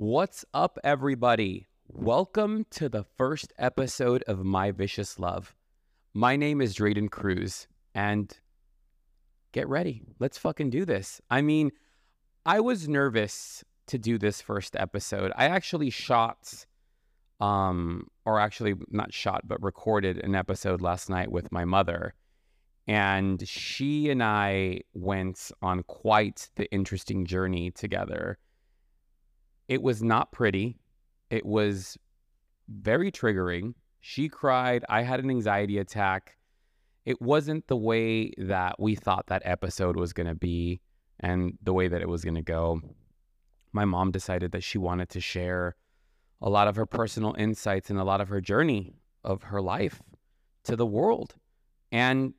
What's up, everybody? Welcome to the first episode of My Vicious Love. My name is Draden Cruz, and get ready. Let's fucking do this. I mean, I was nervous to do this first episode. I actually shot, um, or actually not shot, but recorded an episode last night with my mother. And she and I went on quite the interesting journey together it was not pretty. It was very triggering. She cried. I had an anxiety attack. It wasn't the way that we thought that episode was going to be and the way that it was going to go. My mom decided that she wanted to share a lot of her personal insights and a lot of her journey of her life to the world. And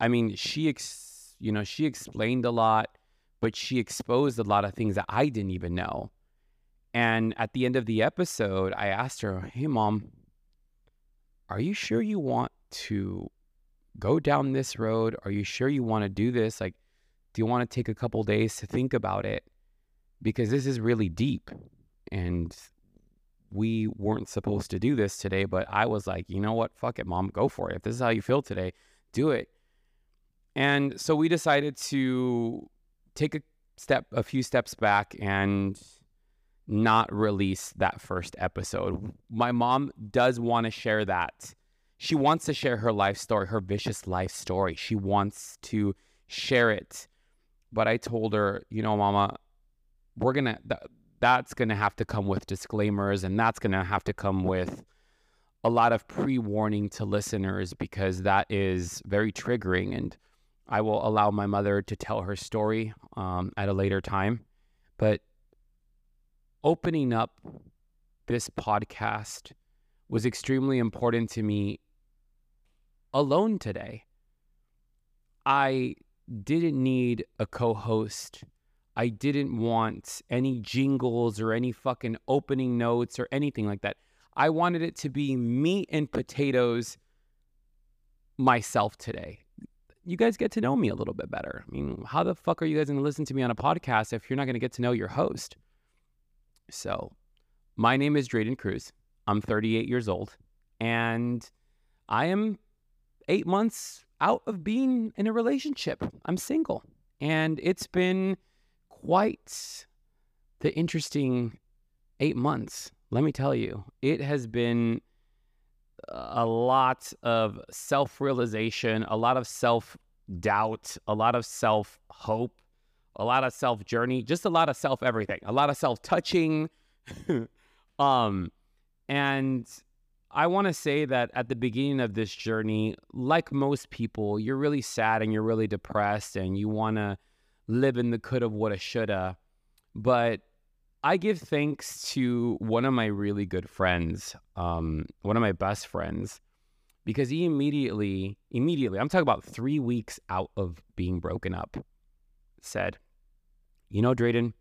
I mean, she, ex- you know, she explained a lot, but she exposed a lot of things that I didn't even know. And at the end of the episode, I asked her, Hey, mom, are you sure you want to go down this road? Are you sure you want to do this? Like, do you want to take a couple days to think about it? Because this is really deep. And we weren't supposed to do this today, but I was like, you know what? Fuck it, mom, go for it. If this is how you feel today, do it. And so we decided to take a step, a few steps back and not release that first episode. My mom does want to share that. She wants to share her life story, her vicious life story. She wants to share it. But I told her, you know, mama, we're going to, th- that's going to have to come with disclaimers and that's going to have to come with a lot of pre warning to listeners because that is very triggering. And I will allow my mother to tell her story um, at a later time. But opening up this podcast was extremely important to me alone today. I didn't need a co host. I didn't want any jingles or any fucking opening notes or anything like that. I wanted it to be meat and potatoes myself today. You guys get to know me a little bit better. I mean, how the fuck are you guys going to listen to me on a podcast if you're not going to get to know your host? So, my name is Draden Cruz. I'm 38 years old, and I am eight months out of being in a relationship. I'm single, and it's been quite the interesting eight months. Let me tell you, it has been a lot of self realization, a lot of self doubt, a lot of self hope, a lot of self journey, just a lot of self everything, a lot of self touching. um, and I want to say that at the beginning of this journey, like most people, you're really sad and you're really depressed and you want to live in the coulda, woulda, shoulda. But I give thanks to one of my really good friends, um, one of my best friends, because he immediately, immediately, I'm talking about three weeks out of being broken up, said, You know, Draden,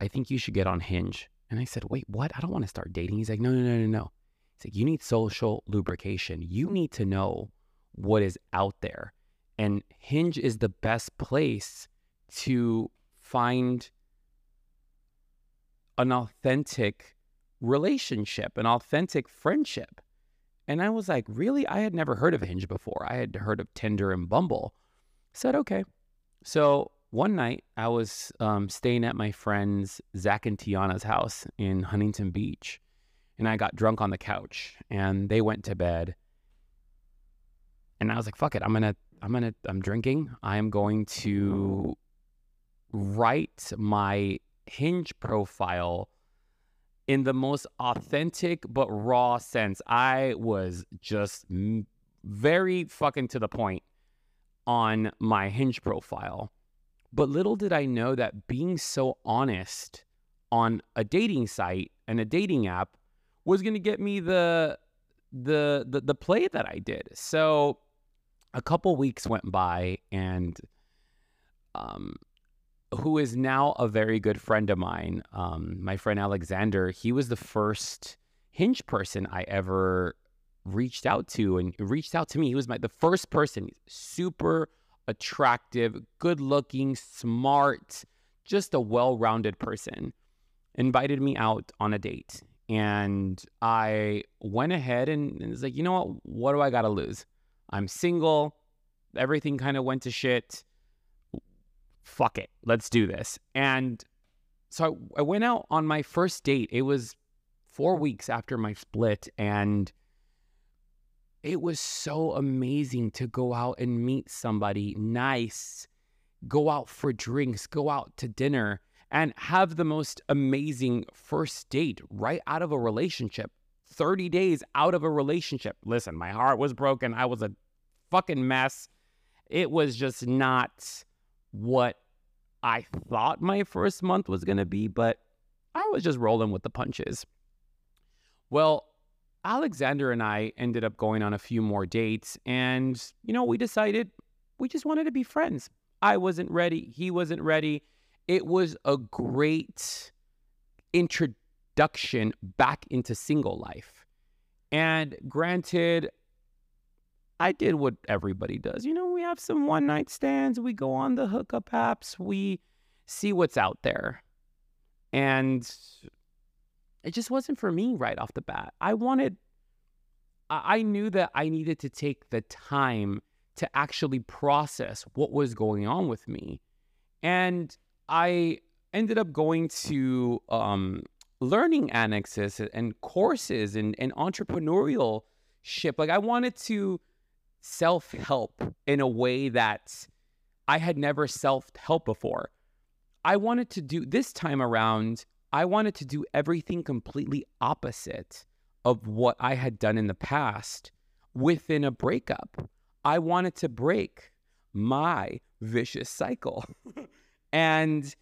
I think you should get on Hinge. And I said, Wait, what? I don't want to start dating. He's like, No, no, no, no, no. He's like, You need social lubrication. You need to know what is out there. And Hinge is the best place to find an authentic relationship, an authentic friendship. And I was like, really? I had never heard of Hinge before. I had heard of Tinder and Bumble. I said, okay. So one night I was um, staying at my friends Zach and Tiana's house in Huntington Beach. And I got drunk on the couch and they went to bed. And I was like, fuck it. I'm to, I'm to, I'm drinking. I'm going to write my Hinge profile in the most authentic but raw sense. I was just very fucking to the point on my Hinge profile. But little did I know that being so honest on a dating site and a dating app was going to get me the, the the the play that I did. So a couple weeks went by and um who is now a very good friend of mine, um, my friend Alexander, he was the first Hinge person I ever reached out to and reached out to me. He was my the first person, super attractive, good looking, smart, just a well-rounded person. invited me out on a date. And I went ahead and, and was like, you know what? What do I got to lose? I'm single. Everything kind of went to shit. Fuck it. Let's do this. And so I, I went out on my first date. It was four weeks after my split. And it was so amazing to go out and meet somebody nice, go out for drinks, go out to dinner and have the most amazing first date right out of a relationship. 30 days out of a relationship. Listen, my heart was broken. I was a fucking mess. It was just not what I thought my first month was going to be, but I was just rolling with the punches. Well, Alexander and I ended up going on a few more dates, and, you know, we decided we just wanted to be friends. I wasn't ready. He wasn't ready it was a great introduction back into single life. And granted, I did what everybody does. You know, we have some one night stands, we go on the hookup apps, we see what's out there. And it just wasn't for me right off the bat. I wanted, I knew that I needed to take the time to actually process what was going on with me. And I ended up going to um, learning annexes and courses and, and entrepreneurial ship. Like I wanted to self help in a way that I had never self help before. I wanted to do this time around, I wanted to do everything completely opposite of what I had done in the past within a breakup. I wanted to break my vicious cycle. And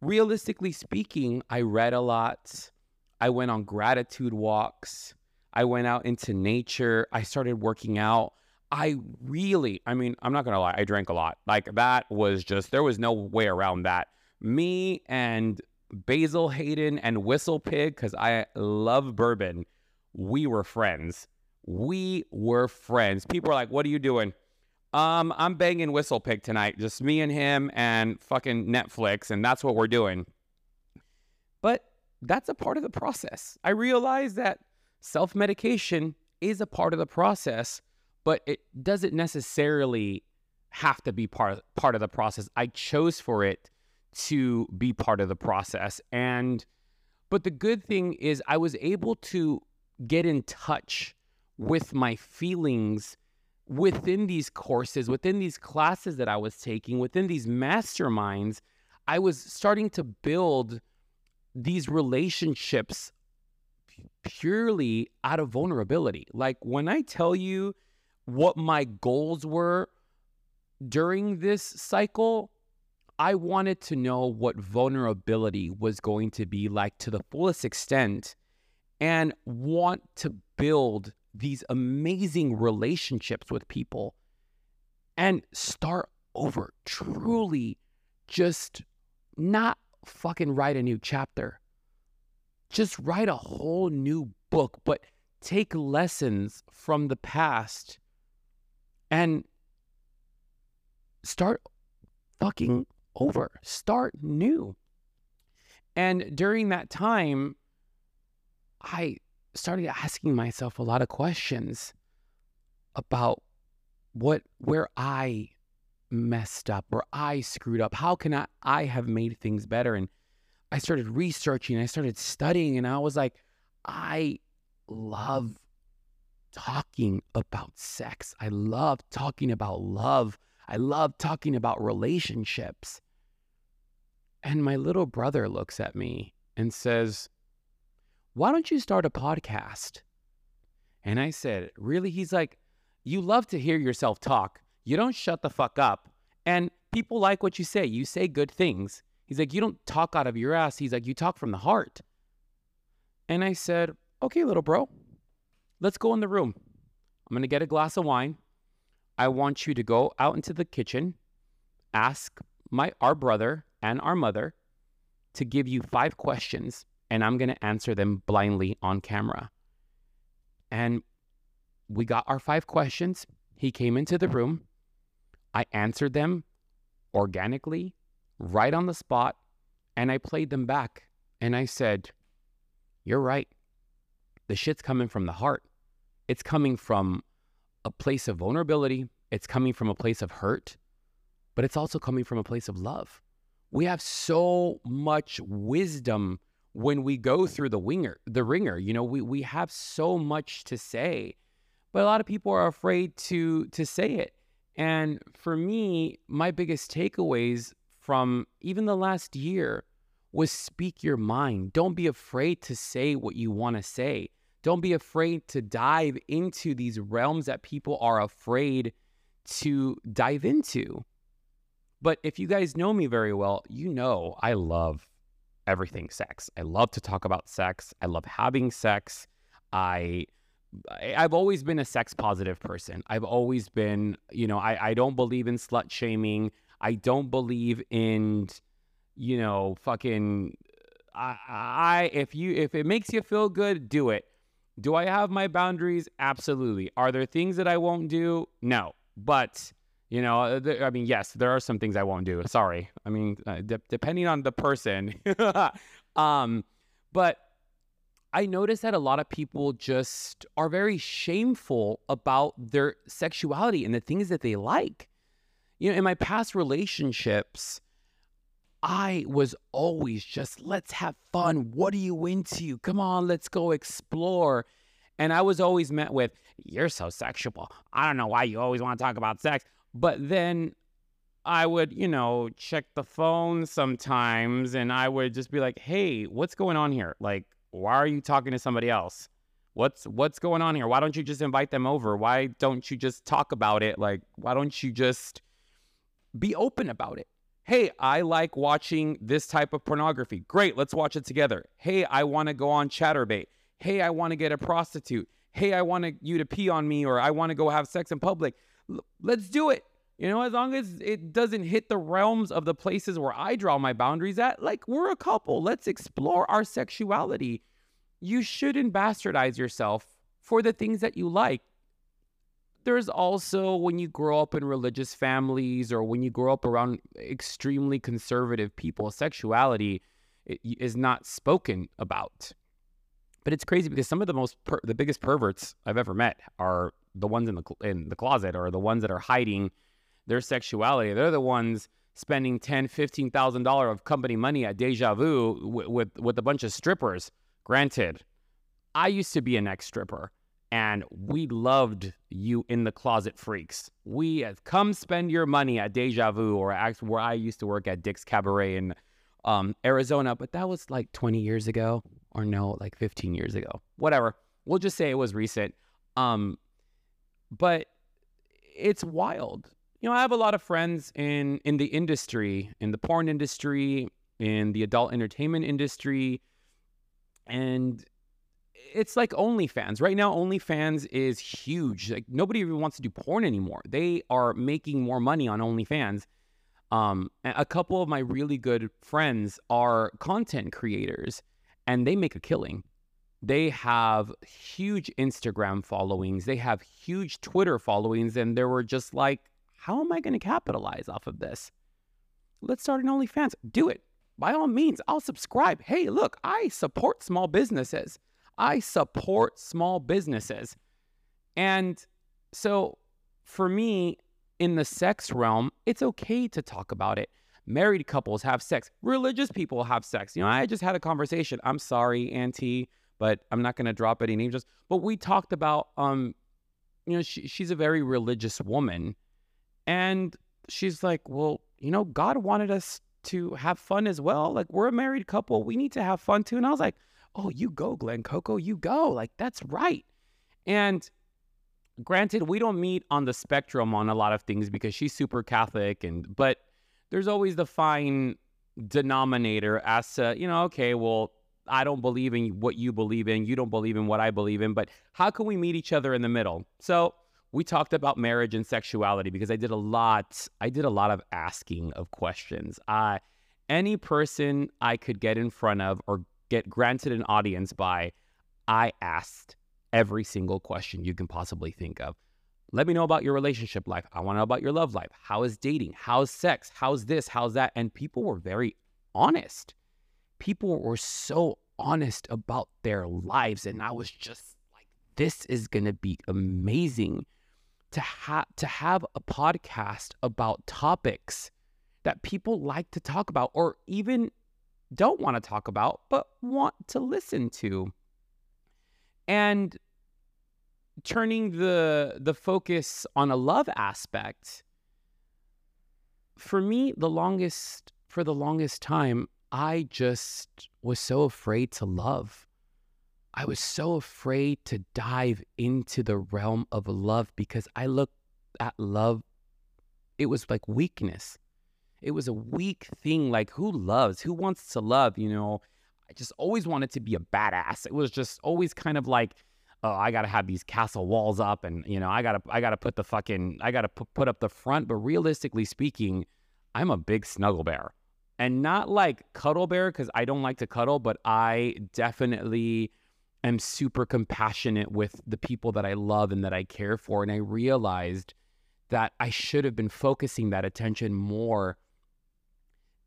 realistically speaking, I read a lot. I went on gratitude walks. I went out into nature. I started working out. I really, I mean, I'm not going to lie, I drank a lot. Like that was just, there was no way around that. Me and Basil Hayden and Whistle Pig, because I love bourbon, we were friends. We were friends. People are like, What are you doing? Um, I'm banging Whistle Pig tonight. Just me and him and fucking Netflix, and that's what we're doing. But that's a part of the process. I realize that self medication is a part of the process, but it doesn't necessarily have to be part of, part of the process. I chose for it to be part of the process. And but the good thing is I was able to get in touch with my feelings within these courses, within these classes that I was taking, within these masterminds, I was starting to build these relationships purely out of vulnerability. Like when I tell you what my goals were during this cycle, I wanted to know what vulnerability was going to be like to the fullest extent and want to build these amazing relationships with people and start over. Truly just not fucking write a new chapter. Just write a whole new book, but take lessons from the past and start fucking over. Start new. And during that time, I started asking myself a lot of questions about what where I messed up, where I screwed up. How can I, I have made things better? And I started researching, I started studying, and I was like, I love talking about sex. I love talking about love. I love talking about relationships. And my little brother looks at me and says, why don't you start a podcast? And I said, Really? He's like, You love to hear yourself talk. You don't shut the fuck up. And people like what you say. You say good things. He's like, You don't talk out of your ass. He's like, You talk from the heart. And I said, Okay, little bro, let's go in the room. I'm going to get a glass of wine. I want you to go out into the kitchen, ask my our brother and our mother to give you five questions and I'm going to answer them blindly on camera. And we got our five questions. He came into the room. I answered them organically, right on the spot, and I played them back. And I said, You're right. The shit's coming from the heart. It's coming from a place of vulnerability, it's coming from a place of hurt, but it's also coming from a place of love. We have so much wisdom when we go through the winger, the ringer. You know, we we have so much to say, but a lot of people are afraid to to say it. And for me, my biggest takeaways from even the last year was speak your mind. Don't be afraid to say what you want to say. Don't be afraid to dive into these realms that people are afraid to dive into. But if you guys know me very well, you know I love everything sex. I love to talk about sex. I love having sex. I I've always been a sex positive person. I've always been, you know, I, I don't believe in slut shaming. I don't believe in, you know, fucking I, I if you if it makes you feel good, do it. Do I have my boundaries? Absolutely. Are there things that I won't do? No. But you know, uh, I mean, yes, there are some things I won't do. Sorry. I mean, uh, de- depending on the person. um, but I notice that a lot of people just are very shameful about their sexuality and the things that they like. You know, in my past relationships, I was always just, let's have fun. What are you into? Come on, let's go explore. And I was always met with, you're so sexual. I don't know why you always want to talk about sex. But then I would, you know, check the phone sometimes and I would just be like, "Hey, what's going on here? Like, why are you talking to somebody else? What's what's going on here? Why don't you just invite them over? Why don't you just talk about it? Like, why don't you just be open about it? Hey, I like watching this type of pornography. Great, let's watch it together. Hey, I want to go on Chaturbate. Hey, I want to get a prostitute. Hey, I want you to pee on me or I want to go have sex in public let's do it. You know, as long as it doesn't hit the realms of the places where I draw my boundaries at, like we're a couple. Let's explore our sexuality. You shouldn't bastardize yourself for the things that you like. There's also when you grow up in religious families or when you grow up around extremely conservative people, sexuality is not spoken about. But it's crazy because some of the most per- the biggest perverts I've ever met are the ones in the in the closet or the ones that are hiding their sexuality. They're the ones spending ten, fifteen thousand dollar of company money at Deja Vu with, with with a bunch of strippers. Granted, I used to be an ex stripper, and we loved you in the closet freaks. We have come spend your money at Deja Vu or where I used to work at Dick's Cabaret in um, Arizona, but that was like 20 years ago, or no, like 15 years ago. Whatever. We'll just say it was recent. Um, but it's wild. You know, I have a lot of friends in in the industry, in the porn industry, in the adult entertainment industry, and it's like OnlyFans. Right now, OnlyFans is huge. Like nobody even wants to do porn anymore. They are making more money on OnlyFans. Um, a couple of my really good friends are content creators, and they make a killing. They have huge Instagram followings, they have huge Twitter followings, and they were just like, how am I going to capitalize off of this? Let's start an OnlyFans. Do it. By all means, I'll subscribe. Hey, look, I support small businesses. I support small businesses. And so for me, in the sex realm, it's okay to talk about it. Married couples have sex, religious people have sex. You know, I just had a conversation. I'm sorry, Auntie but I'm not going to drop any names. Just, but we talked about, um, you know, she, she's a very religious woman, and she's like, well, you know, God wanted us to have fun as well. Like we're a married couple, we need to have fun too. And I was like, oh, you go, Glenn Coco, you go. Like that's right. And granted, we don't meet on the spectrum on a lot of things because she's super Catholic, and but there's always the fine denominator as to, you know, okay, well, I don't believe in what you believe in. You don't believe in what I believe in. But how can we meet each other in the middle? So we talked about marriage and sexuality because I did a lot. I did a lot of asking of questions. Uh, any person I could get in front of or get granted an audience by, I asked every single question you can possibly think of. Let me know about your relationship life. I want to know about your love life. How is dating? How's sex? How's this? How's that? And people were very honest people were so honest about their lives. And I was just like, this is going to be amazing to, have to have a podcast about topics that people like to talk about or even don't want to talk about, but want to listen to. And turning the the focus on a love aspect for me the longest for the longest time I just was so afraid to love. I was so afraid to dive into the realm of love because I looked at love, it was like weakness. It was a weak thing. Like, who loves? Who wants to love? You know, I just always wanted to be a badass. It was just always kind of like, oh, I gotta have these castle walls up, and you know, I gotta, I gotta put the fucking, I gotta put up the front. But realistically speaking, I'm a big snuggle bear and not like cuddle bear because I don't like to cuddle, but I definitely am super compassionate with the people that I love and that I care for. And I realized that I should have been focusing that attention more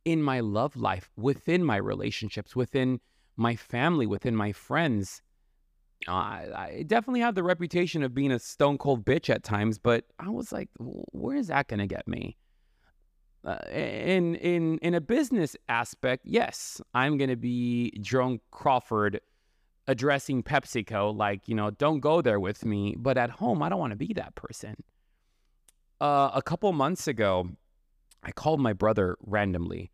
in my love life, within my relationships, within my family, within my friends. I, definitely have the reputation of being a stone cold bitch at times, but I was like, where is that going to get me? Uh, in in in a business aspect, yes, I'm to be Joan Crawford addressing PepsiCo like, you know, don't go there with me, but at home I don't want to be that person. Uh, a couple months ago, I called my brother randomly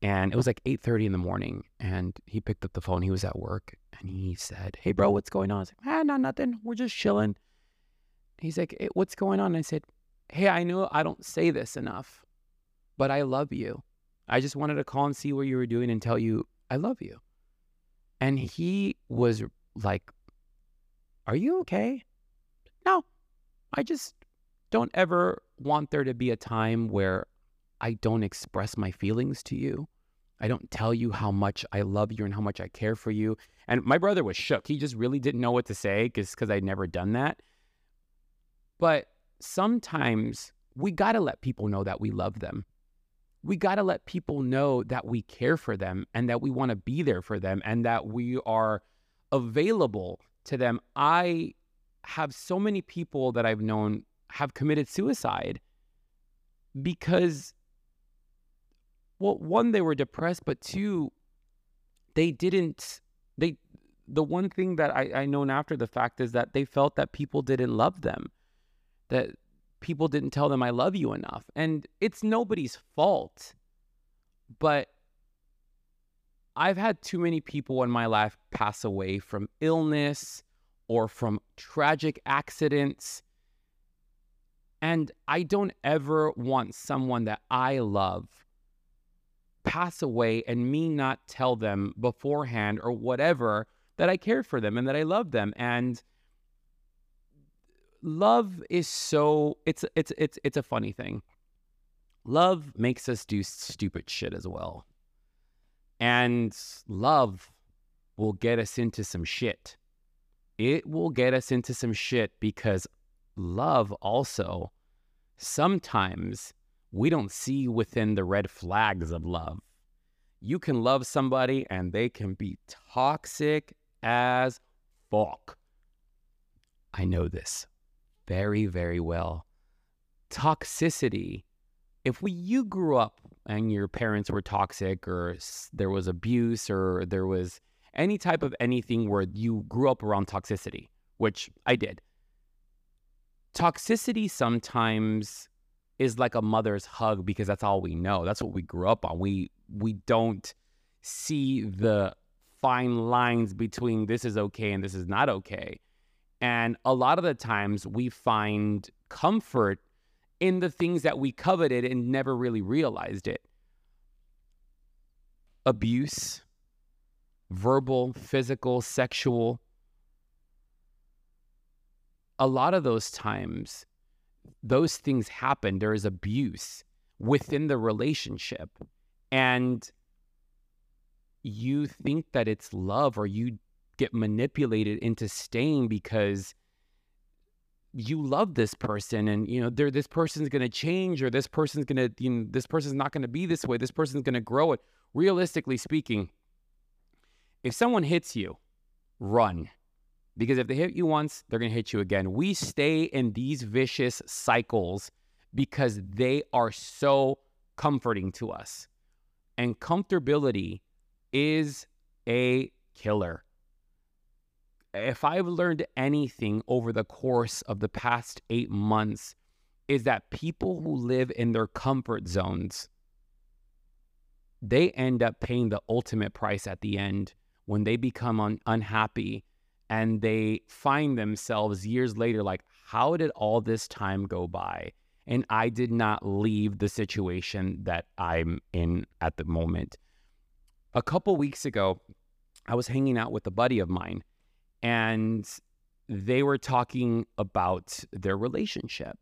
and it was like 8:30 in the morning and he picked up the phone. He was at work and he said, "Hey bro, what's going on?" I was like, "Ah, not nothing. We're just chilling." He's like, hey, "What's going on?" I said, "Hey, I know I don't say this enough, but I love you. I just wanted to call and see what you were doing and tell you I love you. And he was like, Are you okay? No, I just don't ever want there to be a time where I don't express my feelings to you. I don't tell you how much I love you and how much I care for you. And my brother was shook. He just really didn't know what to say because I'd never done that. But sometimes we got to let people know that we love them we got to let people know that we care for them and that we want to be there for them and that we are available to them. I have so many people that I've known have committed suicide because, well, one, they were depressed, but two, they didn't, they, the one thing that I, I known after the fact is that they felt that people didn't love them, that people didn't tell them I love you enough. And it's nobody's fault. But I've had too many people in my life pass away from illness or from tragic accidents. And I don't ever want someone that I love pass away and me not tell them beforehand or whatever that I care for them and that I love them. And love is so it's it's it's it's a funny thing. Love makes us do stupid shit as well. And love will get us into some shit. It will get us into some shit because love also sometimes we don't see within the red flags of love. You can love somebody and they can be toxic as fuck. I know this very, very well. Toxicity. If we you grew up and your parents were toxic or there was abuse or there was any type of anything where you grew up around toxicity, which I did. Toxicity sometimes is like a mother's hug because that's all we know. That's what we grew up on. We we don't see the fine lines between this is okay and this is not okay. And a lot of the times we find comfort in the things that we coveted and never really realized it. Abuse, verbal, physical, sexual. A lot of those times, those things happen. There is abuse within the relationship. And you think that it's love or you get manipulated into staying because you love this person and you know there this person's going to change or this person's going to you know this person's not going to be this way this person's going to grow it realistically speaking if someone hits you, run. Because if they hit you once, they're going to hit you again. We stay in these vicious cycles because they are so comforting to us. And comfortability is a killer. If I've learned anything over the course of the past eight months, is that people who live in their comfort zones, they end up paying the ultimate price at the end when they become un- unhappy and they find themselves years later like, how did all this time go by? And I did not leave the situation that I'm in at the moment. A couple weeks ago, I was hanging out with a buddy of mine, and they were talking about their relationship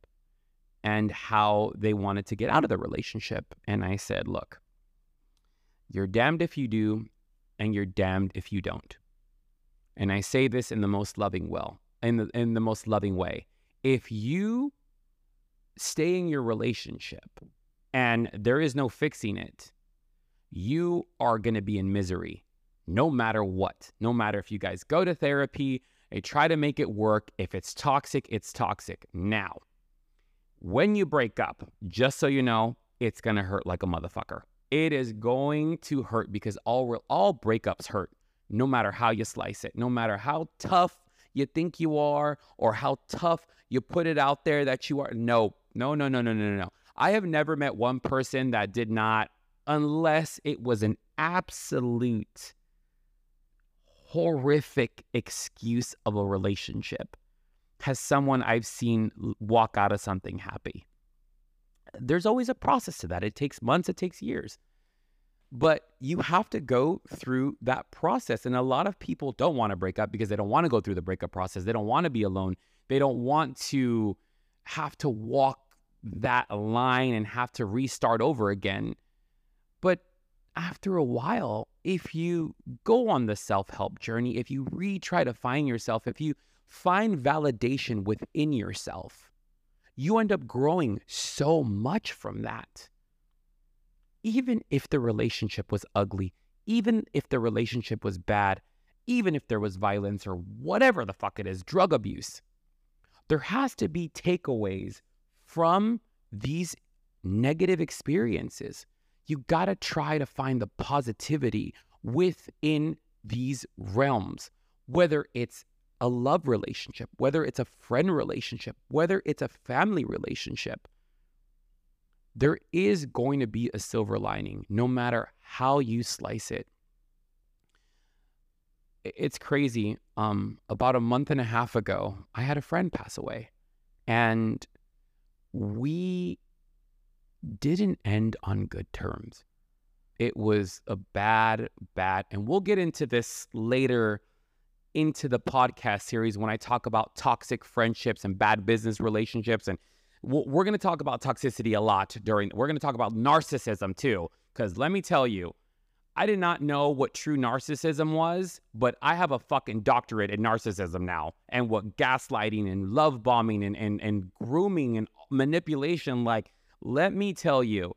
and how they wanted to get out of the relationship. And I said, Look, you're damned if you do, and you're damned if you don't. And I say this in the most loving well, in the in the most loving way. If you stay in your relationship and there is no fixing it, you are going to be in misery no matter what. No matter if you guys go to therapy, they try to make it work. If it's toxic, it's toxic. Now, when you break up, just so you know, it's going to hurt like a motherfucker. It is going to hurt because all all breakups hurt no matter how you slice it, no matter how tough you think you are or how tough you put it out there that you are. No, no, no, no, no, no, no. I have never met one person that did not, unless it was an absolute horrific excuse of a relationship, has someone I've seen walk out of something happy. There's always a process to that. It takes months, it takes years. But you have to go through that process. And a lot of people don't want to break up because they don't want to go through the breakup process. They don't want to be alone. They don't want to have to walk that line and have to restart over again. But after a while, if you go on the self help journey, if you re try to find yourself, if you find validation within yourself, you end up growing so much from that even if the relationship was ugly, even if the relationship was bad, even if there was violence or whatever the fuck it is, drug abuse, there has to be takeaways from these negative experiences. You got to try to find the positivity within these realms, whether it's a love relationship, whether it's a friend relationship, whether it's a family relationship there is going to be a silver lining no matter how you slice it. It's crazy. Um, about a month and a half ago, I had a friend pass away, and we didn't end on good terms. It was a bad, bad, and we'll get into this later into the podcast series when I talk about toxic friendships and bad business relationships and we're going to talk about toxicity a lot during, we're going to talk about narcissism too. Because let me tell you, I did not know what true narcissism was, but I have a fucking doctorate in narcissism now and what gaslighting and love bombing and, and, and grooming and manipulation. Like, let me tell you,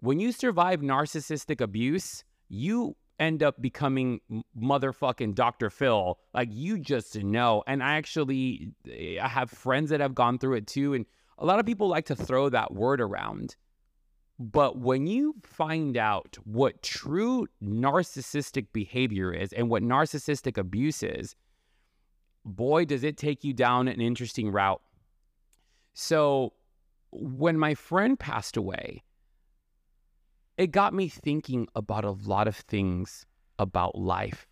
when you survive narcissistic abuse, you end up becoming motherfucking Dr. Phil. Like, you just know. And I actually I have friends that have gone through it too. And a lot of people like to throw that word around. But when you find out what true narcissistic behavior is and what narcissistic abuse is, boy, does it take you down an interesting route. So, when my friend passed away, it got me thinking about a lot of things about life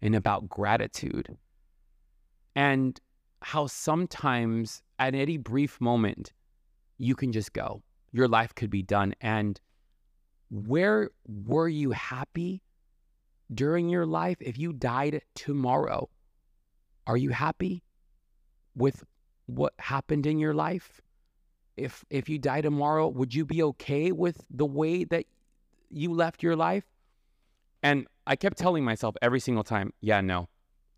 and about gratitude. And how sometimes at any brief moment, you can just go. Your life could be done. And where were you happy during your life? If you died tomorrow, are you happy with what happened in your life? If if you die tomorrow, would you be okay with the way that you left your life? And I kept telling myself every single time, yeah, no,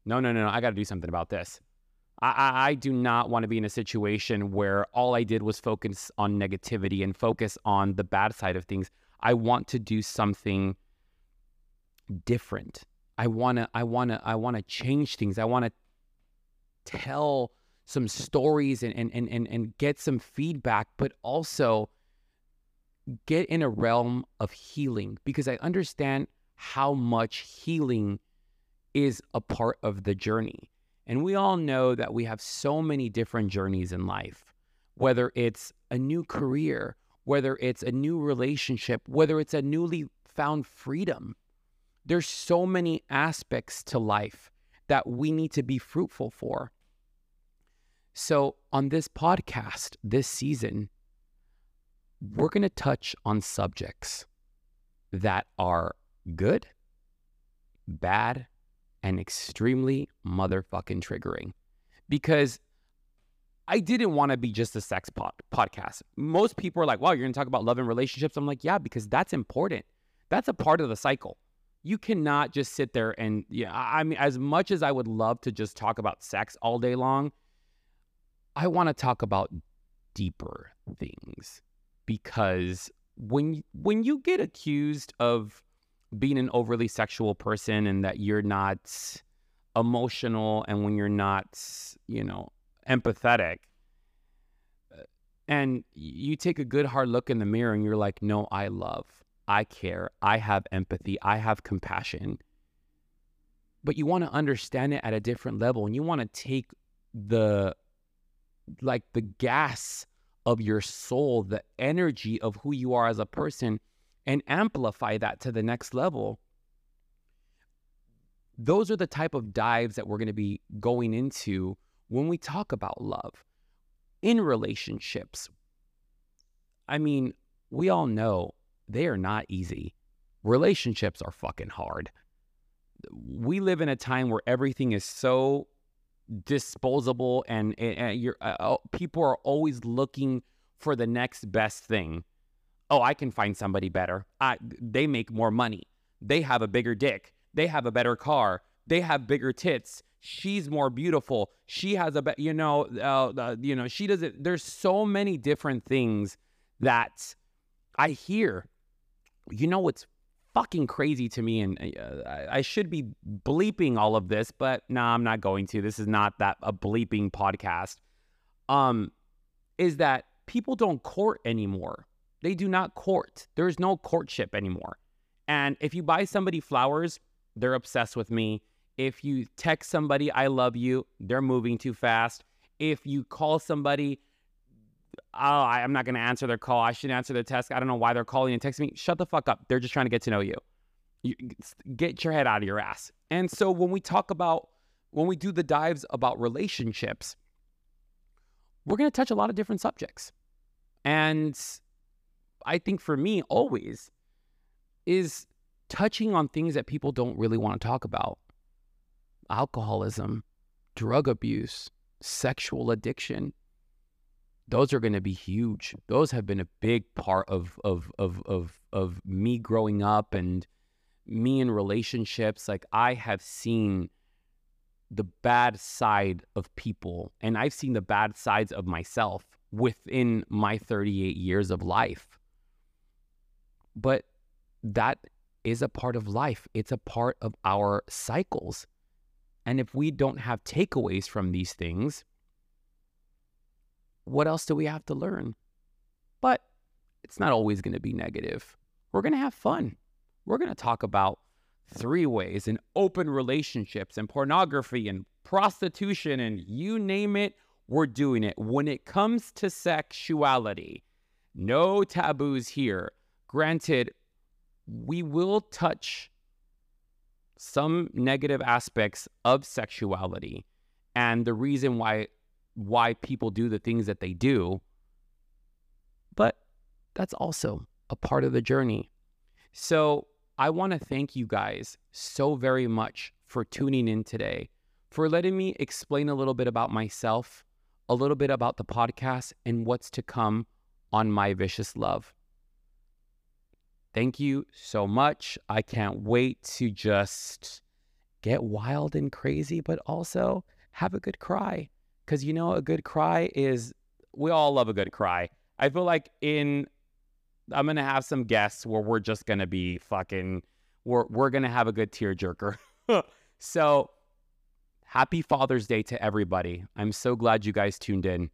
no, no, no, no I got to do something about this. I, I do not want to be in a situation where all I did was focus on negativity and focus on the bad side of things. I want to do something different. I want to I want to I want to change things. I want to tell some stories and, and and and get some feedback, but also get in a realm of healing because I understand how much healing is a part of the journey. And we all know that we have so many different journeys in life, whether it's a new career, whether it's a new relationship, whether it's a newly found freedom. There's so many aspects to life that we need to be fruitful for. So, on this podcast, this season, we're going to touch on subjects that are good, bad, and extremely motherfucking triggering because I didn't want to be just a sex pod- podcast. Most people are like, wow, you're going to talk about love and relationships. I'm like, yeah, because that's important. That's a part of the cycle. You cannot just sit there and, yeah, I mean, as much as I would love to just talk about sex all day long, I want to talk about deeper things because when when you get accused of being an overly sexual person and that you're not emotional and when you're not, you know, empathetic, uh, and you take a good hard look in the mirror and you're like, no, I love, I care, I have empathy, I have compassion. But you want to understand it at a different level and you want to take the like the gas of your soul, the energy of who you are as a person, and amplify that to the next level. Those are the type of dives that we're going to be going into when we talk about love in relationships. I mean, we all know they are not easy. Relationships are fucking hard. We live in a time where everything is so disposable and, and you're, uh, uh, people are always looking for the next best thing. Oh, I can find somebody better. I, they make more money. They have a bigger dick. They have a better car. They have bigger tits. She's more beautiful. She has a, you know, uh, uh, you know, she doesn't. There's so many different things that I hear. You know what's fucking crazy to me, and uh, I should be bleeping all of this, but no, nah, I'm not going to. This is not that a bleeping podcast. Um, is that people don't court anymore? They do not court. There's no courtship anymore. And if you buy somebody flowers, they're obsessed with me. If you text somebody, I love you, they're moving too fast. If you call somebody, oh, I'm not going to answer their call. I shouldn't answer their text. I don't know why they're calling and texting me. Shut the fuck up. They're just trying to get to know you. you. Get your head out of your ass. And so when we talk about, when we do the dives about relationships, we're going to touch a lot of different subjects. And I think for me, always is touching on things that people don't really want to talk about alcoholism, drug abuse, sexual addiction, those are going to be huge. Those have been a big part of of of of of me growing up and me in relationships. Like I have seen the bad side of people and I've seen the bad sides of myself within my 38 years of life. But that is a part of life. It's a part of our cycles. And if we don't have takeaways from these things, what else do we have to learn? But it's not always going to be negative. We're going to have fun. We're going to talk about three ways and open relationships and pornography and prostitution and you name it, we're doing it. When it comes to sexuality, no taboos here. Granted, we will touch some negative aspects of sexuality and the reason why why people do the things that they do. But that's also a part of the journey. So I want to thank you guys so very much for tuning in today, for letting me explain a little bit about myself, a little bit about the podcast, and what's to come on My Vicious Love. Thank you so much. I can't wait to just get wild and crazy, but also have a good cry. Because you know, a good cry is, we all love a good cry. I feel like in, I'm going to have some guests where we're just going to be fucking, we're, we're going to have a good tearjerker. so happy Father's Day to everybody. I'm so glad you guys tuned in.